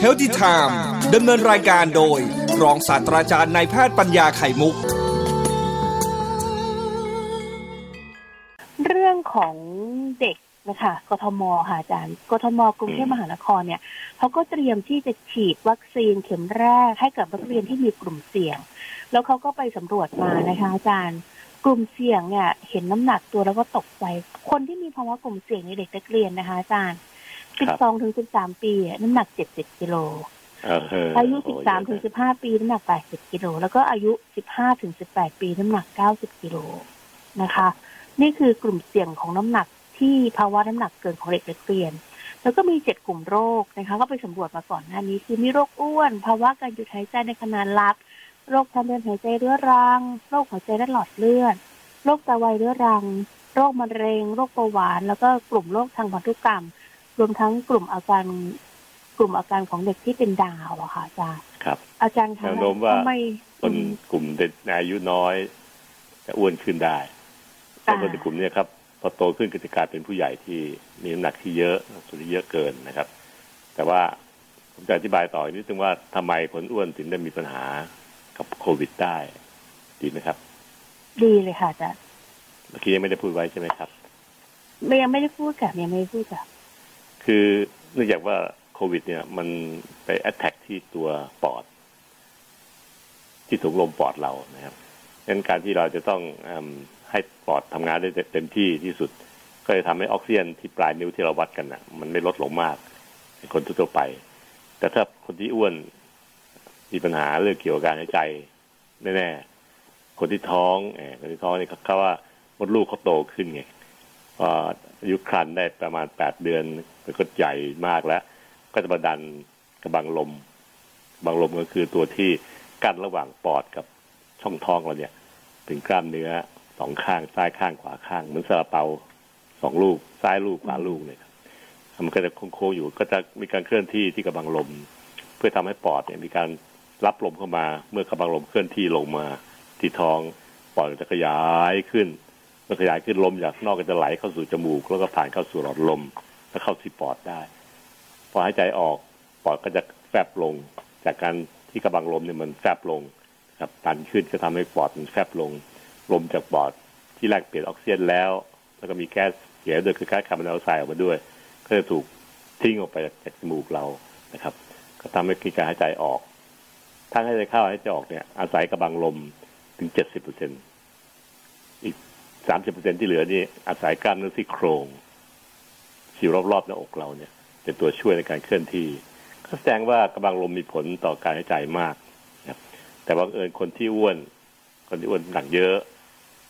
เฮลติไทม์ดำเนินรายการโดย รองศาสตราจารย์นายแพทย์ปัญญาไข่มุก เรื่องของเด็กนะคะกทมค่ะอาจารย์กทมกรุงเทพมหานครเนี่ยเขาก็เตรียมที่จะฉีดวัคซีนเข็มแรกให้กับนักเรียนที่มีกลุ่มเสี่ยง แล้วเขาก็ไปสำรวจมานะคะ อาจารย์กลุ่มเสี่ยงเนี่ย เห็นน้ำหนักตัวแล้วก็ตกใจ คนที่มีภาวะกลุ่มเสี่ยงในเด็กนักเรียนนะคะ อาจารย์ 12ถึง13ปีน้ำหนัก70กิโลอายุ13ถึง15ปีน้ำหนัก80กิโลแล้วก็อายุ15ถึง18ปีน้ำหนัก90กิโลนะคะ นี่คือกลุ่มเสี่ยงของน้ำหนักที่ภาวะน้ำหนักเกินของเด็กนักเรียน แล้วก็มีเจ็ดกลุ่มโรคนะคะก็ไปสำรวจมาก่อนหน้านี้ คือมีโรคอ้วน ภาวะการหยุดหายใจในขณะรับโรคทางเดินหายใจเรื้อรังโรคหัวใจและหลอดเลือดโรคไตวายเรื้อรัง โรคมะเร็ง โรคเบาหวาน แล้วก็กลุ่มโรคทางพันธุกรรม รวมทั้งกลุ่มอาการกลุ่มอาการของเด็กที่เป็นดาวอะค่ะอาจารย์ครับ อาจารย์คะแนวโน้มว่าทำไมคนกลุ่มเด็กอายุน้อย จะอ้วนขึ้นได้แต่คนในกลุ่มเนี้ครับพอโตขึ้นก็จะกลายเป็นผู้ใหญ่ที่มีน้ำหนักที่เยอะส่วนที่เยอะเกินนะครับ แต่ว่าผมจะอธิบายต่ออีกนิดนึงว่าทำไมคนอ้วนถึงได้มีปัญหากับโควิดได้ดีไหมครับ ดีเลยค่ะอาจารย์เมื่อกี้ยังไม่ได้พูดไว้ใช่ไหมครับไม่ยังไม่ได้พูดกับยังไม่ได้พูดกับ คือเนื่องจากว่าโควิด เนี่ยมันไปแอตแทกที่ตัวปอด ที่ถุงลมปอดเรานะครับงนั้นการที่เราจะต้องอให้ปอดทำงานได้เต็มที่ที่สุด ก็จะทำให้ออกซิเจนที่ปลายนิ้วที่เราวัดกันนะมันไม่ลดลงมากในคนทั่วไป แต่ถ้าคนที่อ้วนมีปัญหาเรื่องเกี่ยวกับการหายใจแน่ๆคนที่ท้องเออคนที่ท้องนี่เขาว่า มดลูกเขาโตขึ้นไง อายุครรภ์ได้ประมาณแปดเดือนมันก็ใหญ่มากแล้ว ก็จะมาดันกระบังลมกระบังลมก็คือตัวที่กั้นระหว่างปอดกับช่องท้องเราเนี่ยเป็นกล้ามเนื้อสองข้างซ้ายข้างขวาข้างเหมือนซาลาเปาสองลูกซ้ายลูกขวาลูกเนี่ยมันก็จะโค้งๆอยู่ ก็จะมีการเคลื่อนที่ที่กระบังลม เพื่อทำให้ปอดเนี่ยมีการรับลมเข้ามา เมื่อกระบังลมเคลื่อนที่ลงมาที่ท้องปอดจะขยายขึ้น ขยายขึ้นลมจากนอกก็จะไหลเข้าสู่จมูก แล้วก็ผ่านเข้าสู่หลอดลม แล้วเข้าที่ปอดได้ พอหายใจออกปอดก็จะแฟบลง จากการที่กระบังลมเนี่ยมันแฟบลงครับตันขึ้นก็ทำให้ปอดมันแฟบลง ลมจากปอดที่แลกเปลี่ยนออกซิเจนแล้ว แล้วก็มีแก๊สเสียด้วยคือแก๊สคาร์บอนไดออกไซด์ออกมาด้วย ก็จะถูกทิ้งออกไปจากจมูกเรานะครับ ก็ทำให้การหายใจออกทั้งหายใจเข้าหายใจออกเนี่ยอาศัยกระบังลมถึงเจ็ดสิบเปอร์เซ็นอีก สามสิบเปอร์เซ็นที่เหลือนี่อาศัยกล้ามเนื้อซี่โครงที่รอบๆหน้าอกเราเนี่ย เป็นตัวช่วยในการเคลื่อนที่ก็แสดงว่ากำลังลมมีผลต่อการหายใจมากนะแต่ว่าเอิญคนที่อ้วน คนที่อ้วนหนักเยอะ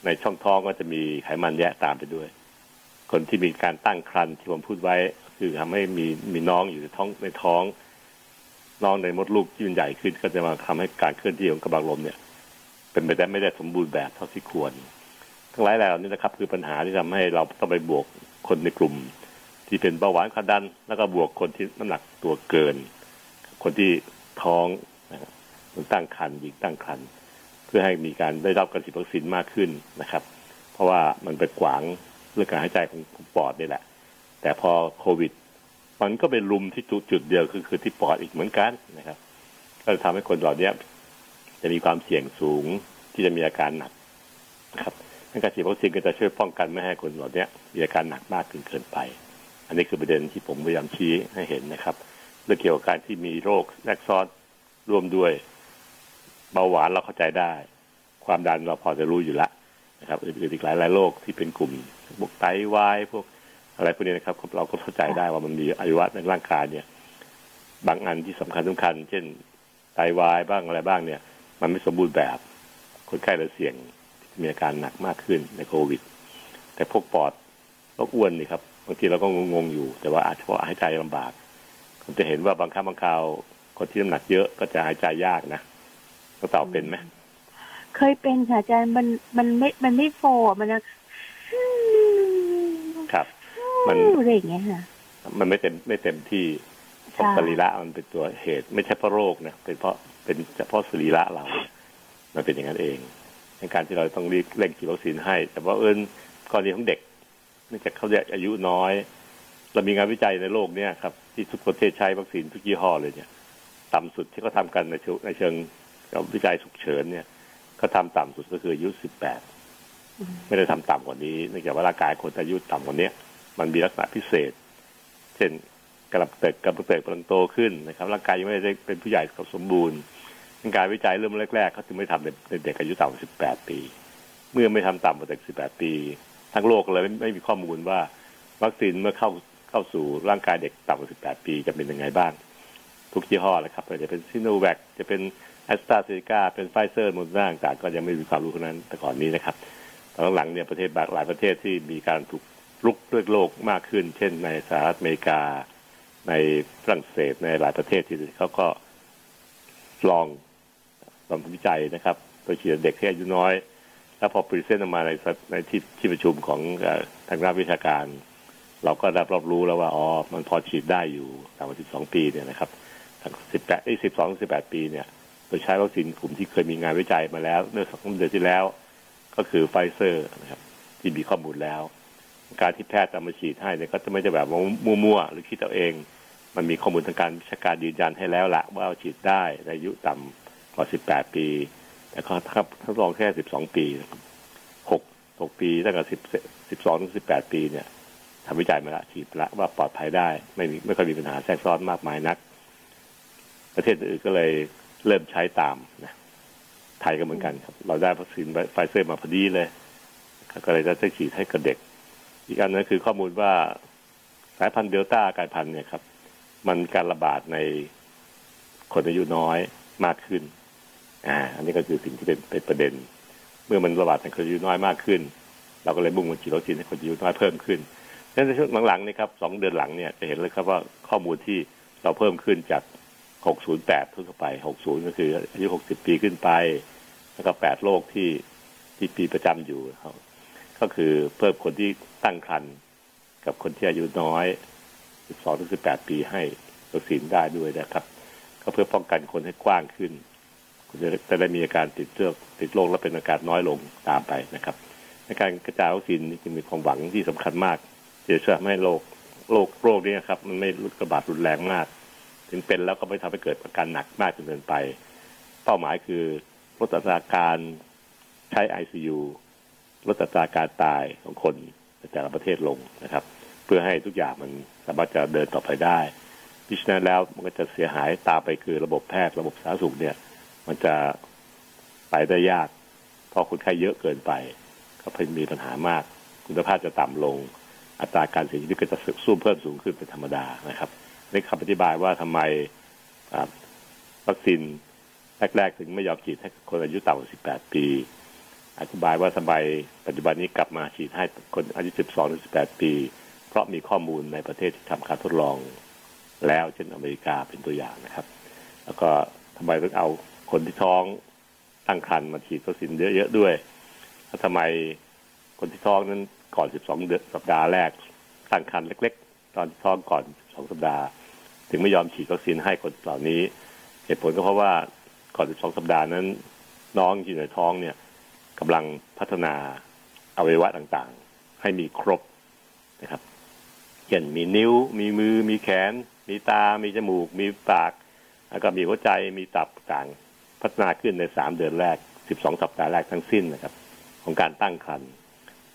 ในช่องท้องก็จะมีไขมันแยะตามไปด้วย คนที่มีการตั้งครรภ์ที่ผมพูดไว้ คือทำให้มีมีน้องอยู่ในท้องในท้องน้องในมดลูกที่มันใหญ่ขึ้นก็จะมาทำให้การเคลื่อนที่ของกระบังลมเนี่ย เป็นไปได้ไม่ได้สมบูรณ์แบบเท่าที่ควร ทั้งหลายแล้วนี่นะครับ คือปัญหาที่ทำให้เราต้องไปบวกคนในกลุ่ม ที่เป็นเบาหวานความดัน แล้วก็บวกคนที่น้ำหนักตัวเกิน คนที่ท้องนะครับคนตั้งครรภ์หญิงตั้งครรภ์เพื่อให้มีการได้รับการฉีดวัคซีนมากขึ้นนะครับ เพราะว่ามันไปขวางเรื่องการหายใจของปอดนี่แหละ แต่พอโควิด มันก็เป็นลุมที่จุดเดียวคือคือที่ปอดอีกเหมือนกันนะครับ ก็จะทำให้คนเหล่านี้จะมีความเสี่ยงสูงที่จะมีอาการหนักนะครับ การฉีดวัคซีนก็จะช่วยป้องกันไม่ให้คนเหล่านี้มีอาการหนักมากขึ้นเกินไป อันนี้คือประเด็นที่ผมพยายามชี้ให้เห็นนะครับเรื่องเกี่ยวกับการที่มีโรคแทรกซ้อนร่วมด้วยเบาหวานเราเข้าใจได้ ความดันเราพอจะรู้อยู่ละนะครับอื่นๆอีกหลายหลายโรคที่เป็นกลุ่มพวกไตวายพวกอะไรพวกนี้นะครับ เราก็เข้าใจได้ว่ามันมีอายุวัในร่างกายเนี่ย บางอันที่สำคัญสำคัญ เช่นไตวายบ้างอะไรบ้างเนี่ย มันไม่สมบูรณ์แบบคนไข้เราเสี่ยง มีอาการหนักมากขึ้นในโควิด แต่พวกปอดโรคอ้วนนี่ครับบางทีเราก็งงๆอยู่ แต่ว่าอาจจะเพราะหายใจลำบากผมจะเห็นว่าบางครั้งบางคราวคนที่น้ำหนักเยอะก็จะหายใจยากนะก็ตอบเป็นไหมเคยเป็นค่ะอาจารย์มันมันไม่มันไม่โฟมันนะครับ มันอะไรอย่างเงี้ยค่ะ มันไม่เต็มไม่เต็มที่เพราะค่ะสรีระมันเป็นตัวเหตุ ไม่ใช่เพราะโรคนะเป็นเพราะเป็นเฉพาะสรีระเรา มันเป็นอย่างนั้นเอง ในการที่เราต้องรีบเร่งฉีดวัคซีนให้ แต่ว่าเอิญกรณีของเด็กเนื่องจากเขาอายุน้อย เรามีงานวิจัยในโลกเนี้ยครับที่ทุกประเทศใช้วัคซีนทุกยี่ห้อเลยเนี่ย ต่ำสุดที่เขาทากันในเชิงในเชิงวิจัยฉุกเฉินเนี่ยเขาทาต่ำสุดก็คืออายุสิบแปดไม่ได้ทำต่ำกว่านี้เนื่องจากว่าร่างกายคนอายุต่ำกว่านี้มันมีลักษณะพิเศษ เช่นกระดับเติกกระดับเติกกำลังโตขึ้นนะครับร่างกายยังไม่ได้เป็นผู้ใหญ่กับสมบูรณ์ การวิจัยเริ่มแรกๆเขาจึงไม่ทำในเด็กอายุต่ำกว่าสิบแปดปี เมื่อไม่ทำต่ำกว่าเด็กสิบแปดปี ทั้งโลกเลยไม่มีข้อมูลว่า วัคซีนเมื่อเข้าเข้าสู่ร่างกายเด็กต่ำกว่าสิบแปดปีจะเป็นยังไงบ้าง ทุกยี่ห้อเลยครับจะเป็นซิโนแวคจะเป็นแอสตราเซเนกาเป็นไฟเซอร์โมเดอร์นาต่างก็ยังไม่มีความรู้เท่านั้นแต่ก่อนนี้นะครับตอนหลังเนี่ยประเทศบางหลายประเทศที่มีการถูกรุกด้วยโรคมากขึ้น เช่น ในสหรัฐอเมริกา ในฝรั่งเศสในหลายประเทศที่เขาก็ลอง ทำวิจัยนะครับโดยฉีดเด็กที่อายุน้อย แล้วพอ present ออกมาในในที่ที่ประชุมของทางด้านวิชาการ เราก็ได้รับรู้แล้วว่าอ๋อมันพอฉีดได้อยู่ต่ำกว่า12 ปีเนี่ยนะครับทั้ง18ไอ้12 18 ปีเนี่ยโดยใช้วัคซีนกลุ่มที่เคยมีงานวิจัยมาแล้วเมื่อสองเดือนที่แล้ว ก็คือไฟเซอร์นะครับที่มีข้อมูลแล้ว การที่แพทย์จะมาฉีดให้เนี่ยก็จะไม่ได้แบบมั่วๆหรือคิดเอาเองมันมีข้อมูลทางการวิชาการยืนยันให้แล้วละว่าฉีดได้ในอายุต่ำ กว่า18ปี แต่เขาครับทดลองแค่12ปี6 6ปีตั้งแต่10 12ถึง18ปีเนี่ยทำวิจัยมาละฉีดละว่าปลอดภัยได้ ไม่มีไม่ค่อยมีปัญหาแทรกซ้อนมากมายนัก ประเทศอื่นก็เลยเริ่มใช้ตามนะไทยก็เหมือนกันครับ เราได้วัคซีนไฟเซอร์มาพอดีเลยก็เลยจะได้ฉีดให้กับเด็ก อีกอันนึงคือข้อมูลว่าสายพันธุ์เดลต้ากลายพันธุ์เนี่ยครับ มันการระบาดในคนอายุน้อยมากขึ้น อ่าอันนี้ก็คือสิ่งที่เป็นเป็นประเด็น เมื่อมันระบาดในคนอายุน้อยมากขึ้น เราก็เลยมุ่งมาฉีดวัคซีนให้คนอายุน้อยเพิ่มขึ้นดังนั้นในช่วงหลังๆนี่ครับสองเดือนหลังเนี่ยจะเห็นเลยครับว่าข้อมูลที่เราเพิ่มขึ้นจาก 608 ทั่วไป 60 ก็คืออายุ 60 ปีขึ้นไป แล้วก็ 8 โรคที่ที่ปีประจำอยู่ครับก็คือเพิ่มคนที่ตั้งครรภ์กับคนที่อายุน้อย 12 ถึง 18 ปีให้วัคซีนได้ด้วยนะครับ ก็เพื่อป้องกันคนให้กว้างขึ้น คุณจะได้มีอาการติดเชื้อติดโรคและเป็นอาการน้อยลงตามไปนะครับ ในการกระจายวัคซีนจึงมีความหวังที่สำคัญมากจะช่วยให้โรคโรคโรคนี้ครับ มันไม่ระบาดรุนแรงมาก ถึงเป็นแล้วก็ไม่ทำให้เกิดอาการหนักมากจนเกินไป เป้าหมายคือลดอัตราการใช้ไอซียูลดอัตราการตายของคนในแต่ละประเทศลงนะครับ เพื่อให้ทุกอย่างมันสามารถจะเดินต่อไปได้พิฉะนั้นแล้วมันก็จะเสียหายตามไปคือระบบแพทย์ระบบสาธารณสุขเนี่ย มันจะไปได้ยาก เพราะคนไข้เยอะเกินไป ก็เพิ่มมีปัญหามาก คุณภาพจะต่ำลง อัตราการเสียชีวิตก็จะสูงเพิ่มสูงขึ้นเป็นธรรมดานะครับนี่คำอธิบายว่าทำไมวัคซีนแรกๆ ถึงไม่ยอมฉีดให้คนอายุต่ำกว่า 18 ปี อธิบายว่าทำไมปัจจุบันนี้กลับมาฉีดให้คนอายุ 12 ถึง 18 ปี เพราะมีข้อมูลในประเทศที่ทำการทดลองแล้วเช่นอเมริกาเป็นตัวอย่างนะครับ แล้วก็ทำไมต้องเอา คนที่ท้องตั้งครรภ์มาฉีดวัคซีนเยอะๆด้วยแล้วทำไมคนที่ท้องนั้นก่อน 12 เดือนสัปดาห์แรกตั้งครรภ์เล็ก ๆ ตอนท้องก่อน2สัปดาห์ ถึงไม่ยอมฉีดวัคซีนให้คนเหล่านี้ เหตุผลก็เพราะว่าก่อน 12 สัปดาห์นั้น น้องที่ในท้องเนี่ยกำลังพัฒนาอวัยวะต่างๆ ให้มีครบนะครับเช่นมีนิ้ว มีมือ มีแขน มีตา มีจมูก มีปาก แล้วก็มีหัวใจ มีตับต่าง พัฒนาขึ้นในสามเดือนแรก12สัปดาห์แรกทั้งสิ้นนะครับ ของการตั้งครรภ์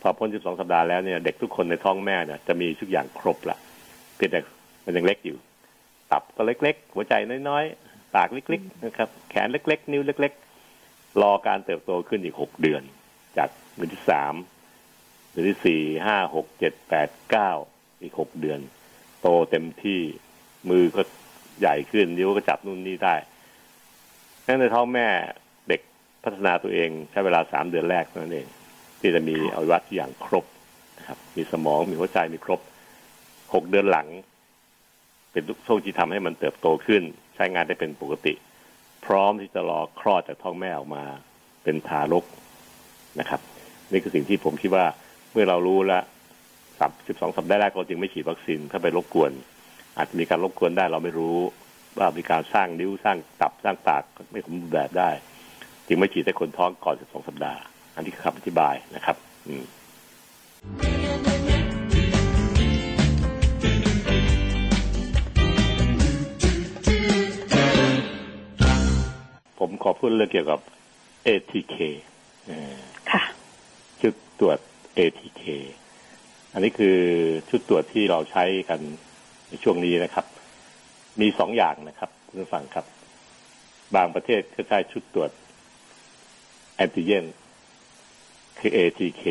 พอพ้น12สัปดาห์แล้วเนี่ยเด็กทุกคนในท้องแม่เนี่ยจะมีทุกอย่างครบละเพียงแต่มันยังเล็กอยู่ตับก็เล็ก ๆ หัวใจน้อยๆปากเล็กๆนะครับ แขนเล็ก ๆ นิ้วเล็ก ๆ รอการเติบโตขึ้นอีกหกเดือน จากเดือนที่สามเดือนที่สี่ห้าหกเจ็ดแปดเก้าอีกหกเดือน โตเต็มที่มือก็ใหญ่ขึ้นนิ้วก็จับนู่นนี่ได้ นั่นในท้องแม่เด็กพัฒนาตัวเองใช้เวลาสามเดือนแรกเท่านั้นเอง ที่จะมีอวัยวะที่อย่างครบนะครับ มีสมองมีหัวใจมีครบหกเดือนหลัง เป็นช่วงที่ทำให้มันเติบโตขึ้น ใช้งานได้เป็นปกติ พร้อมที่จะรอคลอดจากท้องแม่ออกมา เป็นทารกนะครับ นี่คือสิ่งที่ผมคิดว่าเมื่อเรารู้แล้วสับสิบสองสัปดาห์แรกเราจึงไม่ฉีดวัคซีนถ้าไปรบกวน อาจจะมีการรบกวนได้เราไม่รู้ ว่ามีการสร้างนิ้วสร้างตับสร้างปากไม่สมบูรณ์แบบได้ จึงไม่ฉีดให้คนท้องก่อน 12สองสัปดาห์ อันที่คำอธิบายนะครับ อืผมขอพูดเรื่องเกี่ยวกับ ATK ค่ะ ชุดตรวจ ATK อันนี้คือชุดตรวจที่เราใช้กันในช่วงนี้นะครับ มีสองอย่างนะครับคุณผู้ฟังครับ บางประเทศก็ใช้ชุดตรวจแอนติเจนคือ ATK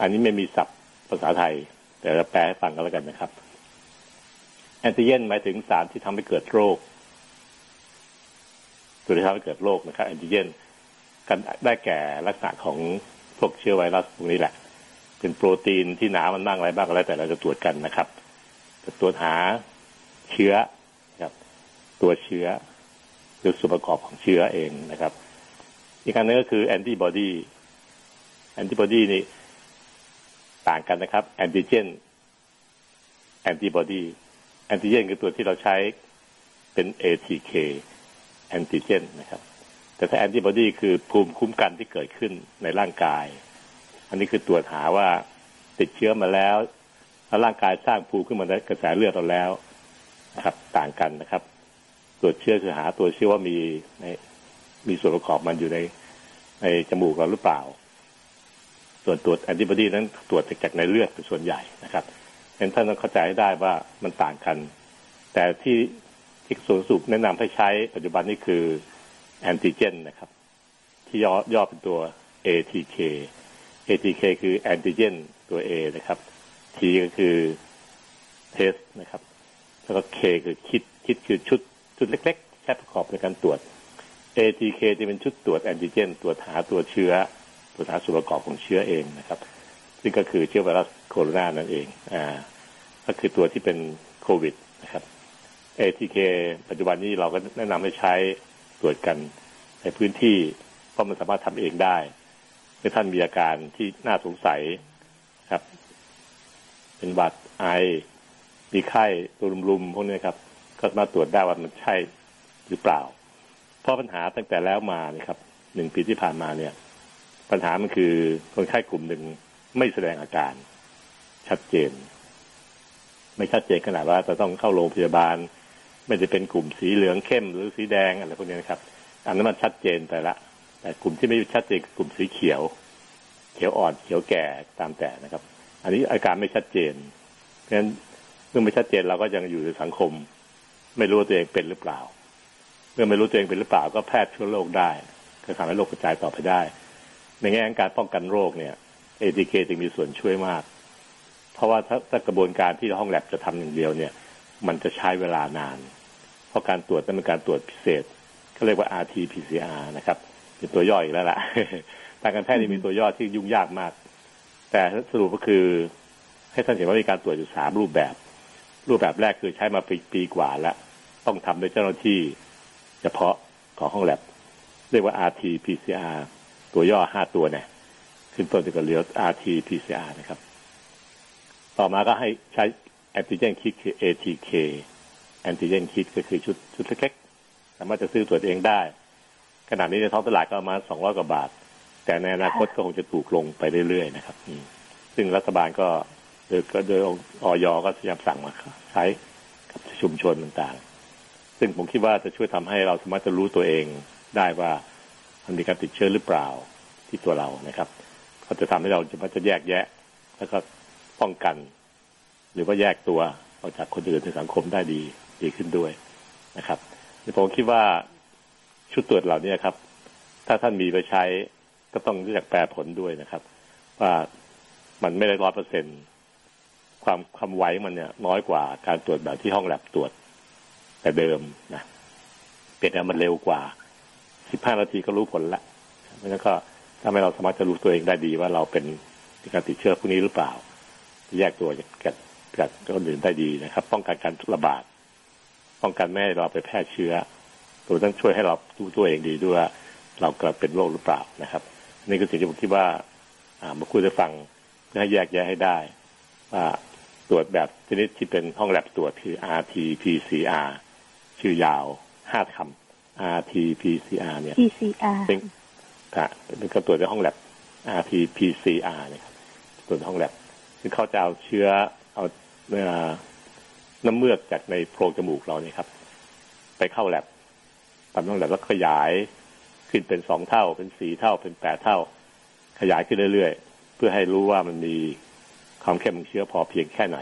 อันนี้ไม่มีศัพท์ภาษาไทย แต่เราแปลให้ฟังกันแล้วกันนะครับแอนติเจนหมายถึงสารที่ทำให้เกิดโรคตัวที่ทำให้เกิดโรคนะครับแอนติเจนกันได้แก่ลักษณะของพวกเชื้อไวรัสพวกนี้แหละ เป็นโปรตีนที่หนามันบ้างอะไรบ้างอะไรแต่เราจะตรวจกันนะครับจะตรวจหา เชื้อครับ ตัวเชื้อหรือส่วนประกอบของเชื้อเองนะครับ อีกอันนึงก็คือแอนติบอดีแอนติบอดีนี่ต่างกันนะครับ แอนติเจนแอนติบอดีแอนติเจนคือตัวที่เราใช้เป็น ATK แอนติเจนนะครับ แต่ถ้าแอนติบอดีคือภูมิคุ้มกันที่เกิดขึ้นในร่างกาย อันนี้คือตรวจหาว่าติดเชื้อมาแล้วแล้วร่างกายสร้างภูมิขึ้นมาในกระแสเลือดเราแล้ว นะครับ ต่างกันนะครับ ตรวจเชื้อคือหาตัวเชื้อว่ามีในมีส่วนประกอบมันอยู่ในในจมูกเราหรือเปล่า ส่วนตรวจแอนติบอดีนั้นตรวจจากในเลือดเป็นส่วนใหญ่นะครับฉะนั้นท่านต้องเข้าใจให้ได้ว่ามันต่างกัน แต่ที่ที่ส่วนสุขแนะนำให้ใช้ปัจจุบันนี้คือแอนติเจนนะครับ ที่ย่อย่อเป็นตัว ATK ATK คือแอนติเจนตัว A นะครับ T ก็คือเทสนะครับ แล้วก็ K คือคิดคิดคือชุดชุดเล็กๆแค่ประกอบในการตรวจ ATK จะเป็นชุดตรวจแอนติเจนตรวจหาตัวเชื้อตรวจหาส่วนประกอบของเชื้อเองนะครับ ซึ่งก็คือเชื้อไวรัสโคโรนานั่นเองอ่าก็คือตัวที่เป็นโควิดนะครับ ATK ปัจจุบันนี้เราก็แนะนำให้ใช้ตรวจกันในพื้นที่เพราะมันสามารถทำเองได้เมื่อท่านมีอาการที่น่าสงสัยครับ เป็นหวัดไอ มีไข้ตัวรุมๆพวกนี้ครับ ก็มาตรวจได้ว่ามันใช่หรือเปล่า เพราะปัญหาตั้งแต่แล้วมานี่ครับหนึ่งปีที่ผ่านมาเนี่ย ปัญหามันคือคนไข้กลุ่มหนึ่งไม่แสดงอาการ ชัดเจน ไม่ชัดเจนขนาดว่าจะต้องเข้าโรงพยาบาล ไม่ได้เป็นกลุ่มสีเหลืองเข้ม หรือสีแดงอะไรพวกนี้นะครับ อันนั้นมันชัดเจนแต่ละ แต่กลุ่มที่ไม่ชัดเจนกลุ่มสีเขียว เขียวอ่อนเขียวแก่ตามแต่นะครับ อันนี้อาการไม่ชัดเจนเพราะฉะนั้น เมื่อไม่ชัดเจนเราก็ยังอยู่ในสังคม ไม่รู้ตัวเองเป็นหรือเปล่า เมื่อไม่รู้ตัวเองเป็นหรือเปล่าก็แพร่เชื้อโรคได้ก็ทำให้โรคกระจายต่อไปได้ ในแง่ของการป้องกันโรคเนี่ย ATK จึงมีส่วนช่วยมาก เพราะว่าถ้าถ้ากระบวนการที่ห้องแลบจะทำอย่างเดียวเนี่ย มันจะใช้เวลานาน เพราะการตรวจนั้นเป็นการตรวจพิเศษเขาเรียกว่า RT-PCR นะครับเป็นตัวย่อยอีกแล้วล่ะทางการแพทย์นี่มีตัวย่อที่ยุ่งยากมาก แต่สรุปก็คือให้ท่านเห็นว่ามีการตรวจอยู่สามรูปแบบ รูปแบบแรกคือใช้มาปีปีกว่าแล้ว ต้องทำโดยเจ้าหน้าที่เฉพาะของห้องแลบเรียกว่า RT-PCR ตัวย่อห้าตัวเนี่ยขึ้นต้นด้วยกับเรียก RT-PCR นะครับ ต่อมาก็ให้ใช้แอนติเจนคิดคือ ATK แอนติเจนคิดก็คือชุดชุดเล็กๆสามารถจะซื้อตรวจเองได้ ขนาดนี้ในท้องตลาดก็ประมาณสองร้อยกว่าบาท แต่ในอนาคตก็คงจะถูกลงไปเรื่อยๆนะครับซึ่งรัฐบาลก็ โดยโดยออยก็พยายามสั่งมาใช้กับชุมชนต่างๆ ซึ่งผมคิดว่าจะช่วยทำให้เราสามารถจะรู้ตัวเองได้ว่ามันมีการติดเชื้อหรือเปล่าที่ตัวเรานะครับ ก็จะทำให้เราจะมาจะแยกแยะ แล้วก็ป้องกัน หรือว่าแยกตัวออกจากคนอื่นในสังคมได้ดีดีขึ้นด้วยนะครับผมคิดว่าชุดตรวจเหล่านี้ครับ ถ้าท่านมีไปใช้ก็ต้องรู้จักแปลผลด้วยนะครับ ว่ามันไม่ได้ร้อยเปอร์เซ็นต์ ความความไวมันเนี่ย น้อยกว่าการตรวจแบบที่ห้องแลบตรวจ แต่เดิมนะเป็นมันเร็วกว่าสิบห้านาทีก็รู้ผลละเพราะฉะนั้นก็ทำให้เราสามารถจะรู้ตัวเองได้ดีว่าเราเป็นการติดเชื้อพวกนี้หรือเปล่า แยกตัวจากจากคนอื่นได้ดีนะครับ ป้องกันการระบาด ป้องกันไม่ให้เราไปแพร่เชื้อตัวต้องช่วยให้เรารู้ตัวเองดีด้วยว่าเรากลับเป็นโรคหรือเปล่านะครับ นี่คือสิ่งที่ผมคิดว่ามาคุยให้ฟังเพื่อให้แยกแยะให้ได้ว่า ตรวจแบบชนิดที่เป็นห้องแลบตรวจคือ RT-PCR ชื่อยาวห้าคำ RT-PCR เนี่ย PCR เป็นค่ะเป็นการตรวจในห้องแลบ RT-PCR เนี่ยครับตรวจในห้องแลบซึ่งเขาจะเอาเชื้อเอาเนื้อน้ำเมือกจากในโพรงจมูกเราเนี่ยครับ ไปเข้าแลบทำห้องแลบแล้วขยายขึ้นเป็นสองเท่า เป็นสี่เท่าเป็นแปดเท่า ขยายขึ้นเรื่อยๆ เพื่อให้รู้ว่ามันมี ความเข้มของเชื้อพอเพียงแค่ไหน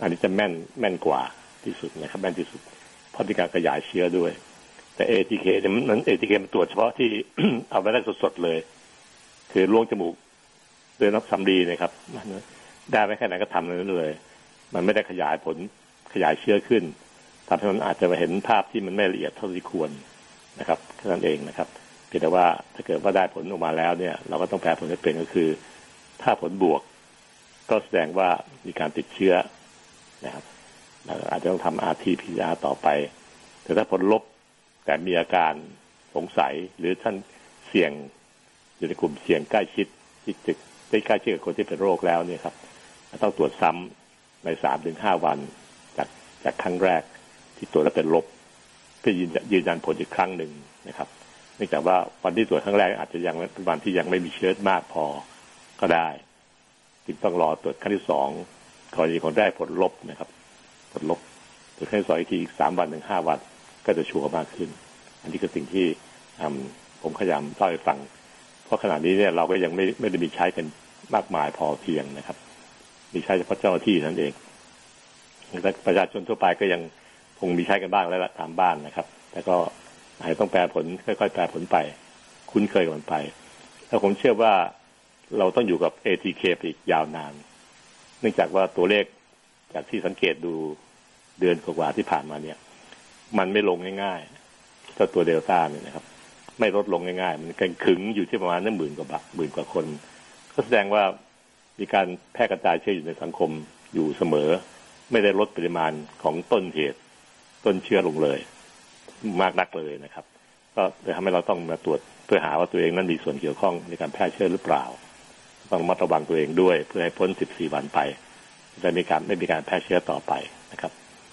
อันนี้จะแม่นแม่นกว่าที่สุดนะครับแม่นที่สุด เพราะมีการขยายเชื้อด้วย แต่ ATK นั้น ATK มันตรวจเฉพาะที่เอาไปได้สดๆเลย คือล่วงจมูกด้วยน้ำสำลีนะครับได้ไม่แค่ไหนก็ทำนั้นเลย มันไม่ได้ขยายผลขยายเชื้อขึ้นทำให้มันอาจจะเห็นภาพที่มันไม่ละเอียดเท่าที่ควรนะครับแค่นั้นเองนะครับเพียงแต่ว่าถ้าเกิดว่าได้ผลออกมาแล้วเนี่ย เราก็ต้องแปลผลให้เป็นก็คือ ถ้าผลบวก ก็แสดงว่ามีการติดเชื้อนะครับอาจจะต้องทำ RT-PCR ต่อไป แต่ถ้าผลลบแต่มีอาการสงสัยหรือท่านเสี่ยงอยู่ในกลุ่มเสี่ยงใกล้ชิดที่จะได้ใกล้ชิดกับคนที่เป็นโรคแล้วเนี่ยครับต้องตรวจซ้ำในสามถึงห้าวันจากจากครั้งแรกที่ตรวจแล้วเป็นลบเพื่อยืนยืนยันผลอีกครั้งหนึ่งนะครับเนื่องจากว่าวันที่ตรวจครั้งแรกอาจจะยังเป็นวันที่ยังไม่มีเชื้อมากพอก็ได้ จึงต้องรอตรวจครั้งที่สองกรณีของได้ผลลบนะครับ ผลลบตรวจครั้งที่สองอีกทีอีกสามวันถึงห้าวันก็จะชัวร์มากขึ้น อันนี้คือสิ่งที่ผมพยายามเล่าให้ฟัง เพราะขณะนี้เนี่ยเราก็ยังไม่ไม่ได้มีใช้กันมากมายพอเพียงนะครับ มีใช้เฉพาะเจ้าหน้าที่นั่นเองแต่ประชาชนทั่วไปก็ยังคงมีใช้กันบ้างแล้วละตามบ้านนะครับ แต่ก็อาจจะต้องแปลผลค่อยๆแปลผลไป คุ้นเคยกันไปแล้วผมเชื่อว่า เราต้องอยู่กับ ATK ไปอีกยาวนาน เนื่องจากว่าตัวเลขจากที่สังเกตดูเดือนกว่าที่ผ่านมาเนี่ย มันไม่ลงง่ายๆถ้าตัวเดลต้าเนี่ยนะครับ ไม่ลดลงง่ายๆ มันกันขึงอยู่ที่ประมาณนั่นหมื่นกว่าบาทหมื่นกว่าคน ก็แสดงว่ามีการแพร่กระจายเชื้ออยู่ในสังคมอยู่เสมอ ไม่ได้ลดปริมาณของต้นเหตุ ต้นเชื้อลงเลย มากนักเลยนะครับ ก็เลยทำให้เราต้องมาตรวจเพื่อหาว่าตัวเองนั้นมีส่วนเกี่ยวข้องในการแพร่เชื้อหรือเปล่า ต้องมัดระวังตัวเองด้วย เพื่อให้พ้น 14 วันไปจะมีการไม่มีการแพร่เชื้อต่อไปนะครับ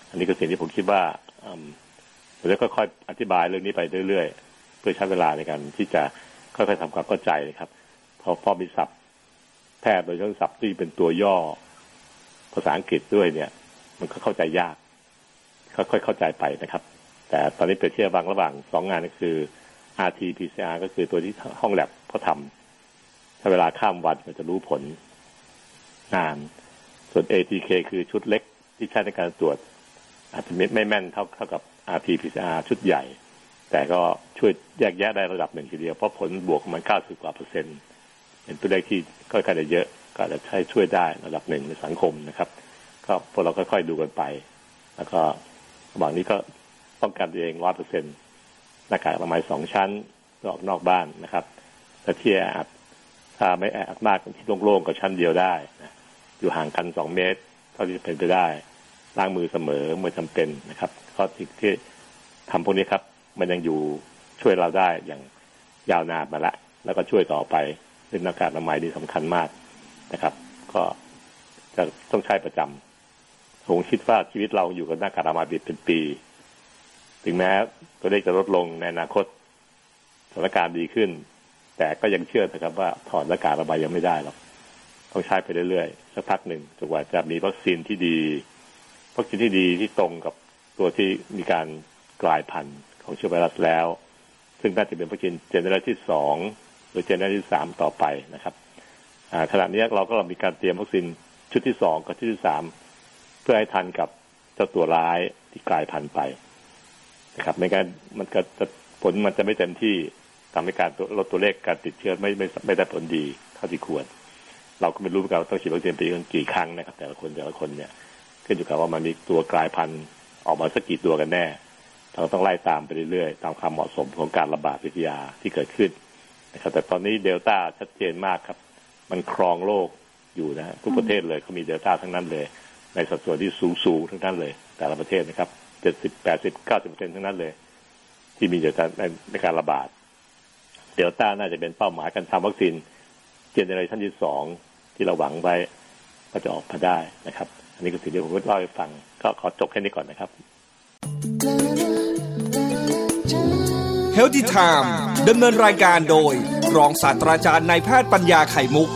อันนี้ก็สิ่งที่ผมคิดว่าเราจะค่อยๆอธิบายเรื่องนี้ไปเรื่อยๆ เพื่อใช้เวลาในการที่จะค่อยๆทำความเข้าใจนะครับ พอพอมีศัพท์ แพทย์โดยเฉพาะศัพท์ที่เป็นตัวย่อ ภาษาอังกฤษด้วยเนี่ย มันก็เข้าใจยากค่อยๆเข้าใจไปนะครับ แต่ตอนนี้เปรียบเทียบบางระหว่างสองงานก็คือ RT-PCR ก็คือตัวที่ห้องแลบเขาทำ ถ้าเวลาข้ามวันมันจะรู้ผลงาน ส่วน ATK คือชุดเล็กที่ใช้ในการตรวจ อาจจะไม่แม่นเท่าเท่ากับ RT-PCR ชุดใหญ่ แต่ก็ช่วยแยกแยะได้ระดับหนึ่งทีเดียว เพราะผลบวกมันเก้าสิบกว่าเปอร์เซ็นต์เป็นตัวเลขที่ค่อยๆจะเยอะก็จะใช้ช่วยได้ระดับหนึ่งในสังคมนะครับ ก็พวกเราค่อยๆดูกันไป แล้วก็ระหว่างนี้ก็ป้องกันตัวเองร้อยเปอร์เซ็นต์หน้ากากอนามัยสองชั้นออกนอกบ้านนะครับถ้าที่แออัด ถ้าไม่แออัดมากที่โล่งๆก็ชั้นเดียวได้นะอยู่ห่างกันสองเมตร เท่าที่เป็นไปได้ล้างมือเสมอเมื่อจำเป็นนะครับข้อที่ที่ทำพวกนี้ครับ มันยังอยู่ช่วยเราได้อย่างยาวนานมาละ แล้วก็ช่วยต่อไปเรื่องหน้ากากอนามัยนี่สำคัญมากนะครับ ก็จะต้องใช้ประจำผมคิดว่าชีวิตเราอยู่กับหน้ากากอนามัยเป็นปี ถึงแม้ตัวเลขจะลดลงในอนาคตสถานการณ์ดีขึ้น แต่ก็ยังเชื่อนะครับว่าถอดหน้ากากอนายยังไม่ได้หรอกต้องใช้ไปเรื่อยๆสักพักหนึ่งจนกว่าจะมีวัคซีนที่ดีวัคซีนที่ดีที่ตรงกับตัวที่มีการกลายพันธุ์ของเชื้อไวรัสแล้ว ซึ่งน่าจะเป็นวัคซีน generation ที่สองหรือ generation ที่สามต่อไปนะครับขณะนี้เราก็มีการเตรียมวัคซีนชุดที่สองกับชุดที่สามเพื่อให้ทันกับเจ้าตัวร้ายที่กลายพันธุ์ไปนะครับไม่งั้นมันก็จะผลมันจะไม่เต็มที่ ทำให้การลดตัวเลขการติดเชื้อไม่ไม่ไม่ได้ผลดีเท่าที่ควร เราก็ไม่รู้เหมือนกันต้องฉีดวัคซีนไปกี่ครั้งนะครับ แต่ละคนแต่ละคนเนี่ย ขึ้นอยู่กับว่ามันมีตัวกลายพันธุ์ออกมาสักกี่ตัวกันแน่ เราต้องไล่ตามไปเรื่อยๆ ตามความเหมาะสมของการระบาดวิทยาที่เกิดขึ้นนะครับ แต่ตอนนี้เดลต้าชัดเจนมากครับ มันครองโลกอยู่นะทุกประเทศเลยเขามีเดลต้าทั้งนั้นเลย ในสัดส่วนที่สูงสูงทั้งนั้นเลย แต่ละประเทศนะครับเจ็ดสิบแปดสิบเก้าสิบเปอร์เซ็นทั้งนั้นเลย ที่มีเดลต้าในการระบาด เดลต้าน่าจะเป็นเป้าหมายการทำวัคซีนเจเนอเรชันที่สองที่เราหวังไว้ก็จะออกมาได้นะครับ อันนี้ก็สิ่งที่ผมเล่าให้ฟัง ก็ขอจบแค่นี้ก่อนนะครับ h e a l t h y Time ดำเนินรายการโดย รองศาสตราจารย์นายแพทย์ปัญญาไข่มุก